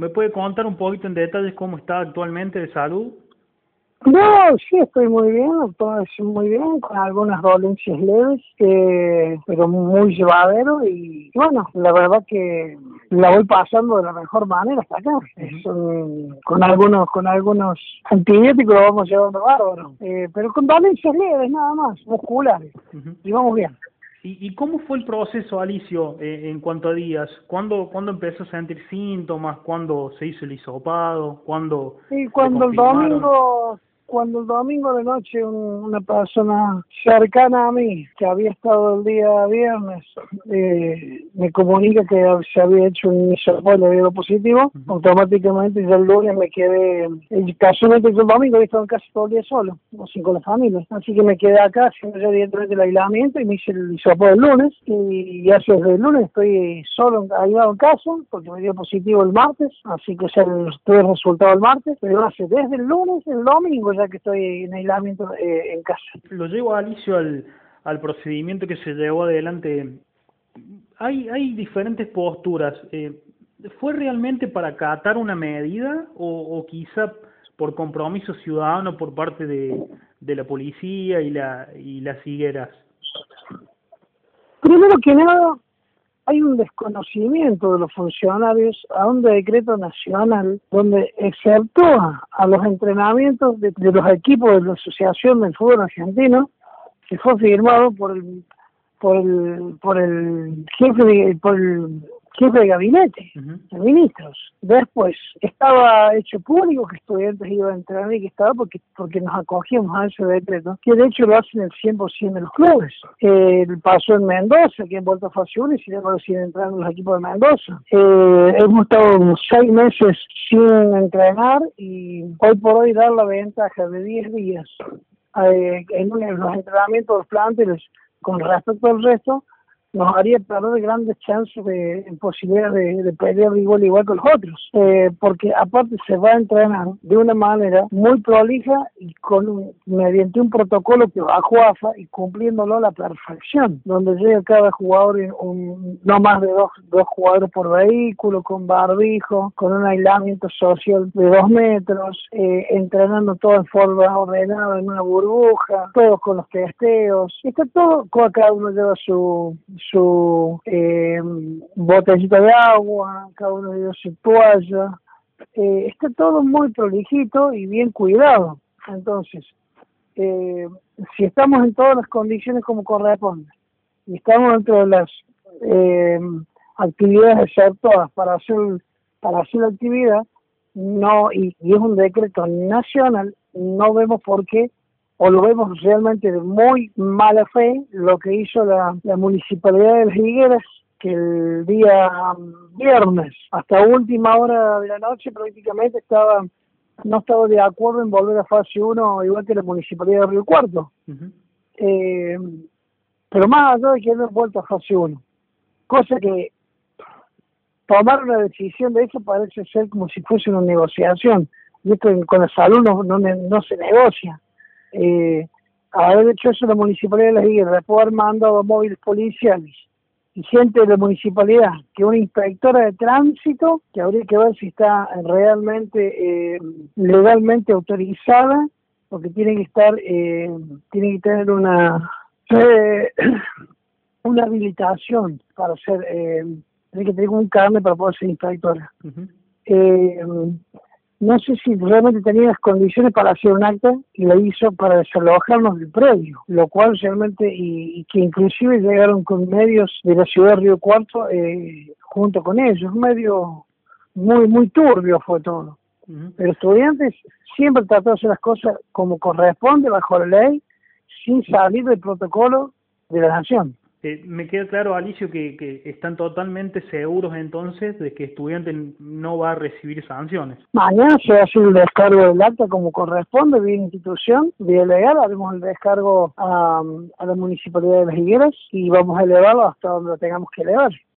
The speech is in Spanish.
¿Me puede contar un poquito en detalles cómo está actualmente de salud? No, sí, estoy muy bien, todo es muy bien, con algunas dolencias leves, eh, pero muy llevadero y bueno, la verdad que la voy pasando de la mejor manera hasta acá. Es con algunos con algunos antibióticos lo vamos llevando bárbaro, eh, pero con dolencias leves nada más, musculares, y vamos bien. ¿Y, ¿Y cómo fue el proceso, Alicio, eh, en cuanto a días? ¿Cuándo, ¿Cuándo empezó a sentir síntomas? ¿Cuándo se hizo el hisopado? ¿Cuándo Sí, cuando el domingo cuando el domingo de noche una persona cercana a mí, que había estado el día viernes, eh, me comunica que se había hecho un hisopado y le dio positivo, automáticamente yo el lunes me quedé, casualmente yo el domingo he estado en casa todo el día solo, o sin con la familia, así que me quedé acá haciendo ya directamente el aislamiento y me hice el hisopado el lunes. Y ya desde el lunes estoy solo aislado en casa porque me dio positivo el martes, así que ya tuve el resultado el martes, pero hace desde el lunes, el domingo que estoy en aislamiento eh, en casa. Lo llevo, Alicio, al, al procedimiento que se llevó adelante. Hay, hay diferentes posturas. Eh, ¿Fue realmente para acatar una medida o, o quizá por compromiso ciudadano por parte de, de la policía y, la, y las higueras? Primero que nada, hay un desconocimiento de los funcionarios a un decreto nacional donde exceptúa a los entrenamientos de, los equipos de la Asociación del Fútbol Argentino, que fue firmado por el por el por el jefe de, por el jefe de gabinete de ministros. Después estaba hecho público que estudiantes iban a entrar y que estaba porque porque nos acogíamos a ese decreto, que de hecho lo hacen el 100% de los clubes. Eh, pasó en Mendoza, que en Vuelta 1 y sin embargo siguen entrando los equipos de Mendoza. Eh, hemos estado seis meses sin entrenar y hoy por hoy dar la ventaja de 10 días eh, en, los entrenamientos de los planteles con respecto al resto nos haría perder grandes chances de posibilidad de, de, pelear igual igual con los otros. Eh, porque aparte se va a entrenar de una manera muy prolija y con mediante un protocolo que bajo AFA y cumpliéndolo a la perfección donde llega cada jugador un, no más de dos, dos jugadores por vehículo con barbijo con un aislamiento social de dos metros eh, entrenando todo en forma ordenada en una burbuja todos con los testeos. Está todo cada uno lleva su su eh, botellita de agua, cada uno de ellos su toalla. Eh, está todo muy prolijito y bien cuidado. Entonces, eh, si estamos en todas las condiciones como corresponde y estamos dentro de las eh, actividades todas para hacer para hacer la actividad, no y, y es un decreto nacional, no vemos por qué o lo vemos realmente de muy mala fe lo que hizo la, municipalidad de Las Higueras, que el día viernes, hasta última hora de la noche, prácticamente estaba no estaba de acuerdo en volver a fase 1 igual que la municipalidad de Río Cuarto. eh, pero más allá de que no vuelto a fase 1. Cosa que tomar una decisión de eso parece ser como si fuese una negociación. Y esto con la salud no, no, no se negocia eh, haber hecho eso la municipalidad de Las Higueras, después haber mandado móviles policiales y gente de la municipalidad, que una inspectora de tránsito, que habría que ver si está realmente eh, legalmente autorizada, porque tiene que estar, eh, tiene que tener una eh, una habilitación para ser, eh, tiene que tener un carne para poder ser inspectora. eh, no sé si realmente tenía las condiciones para hacer un acta y lo hizo para desalojarnos del predio, lo cual realmente, y, que inclusive llegaron con medios de la ciudad de Río Cuarto eh, junto con ellos, medio muy, muy turbio fue todo. Pero estudiantes siempre trató de hacer las cosas como corresponde, bajo la ley, sin salir del protocolo de la nación. Eh, me queda claro, Alicio, que, que están totalmente seguros entonces de que estudiante no va a recibir sanciones. Mañana se hacer el descargo del acta como corresponde, vía institución, vía legal, haremos el descargo a, a la Municipalidad de Las Higueras y vamos a elevarlo hasta donde lo tengamos que elevar.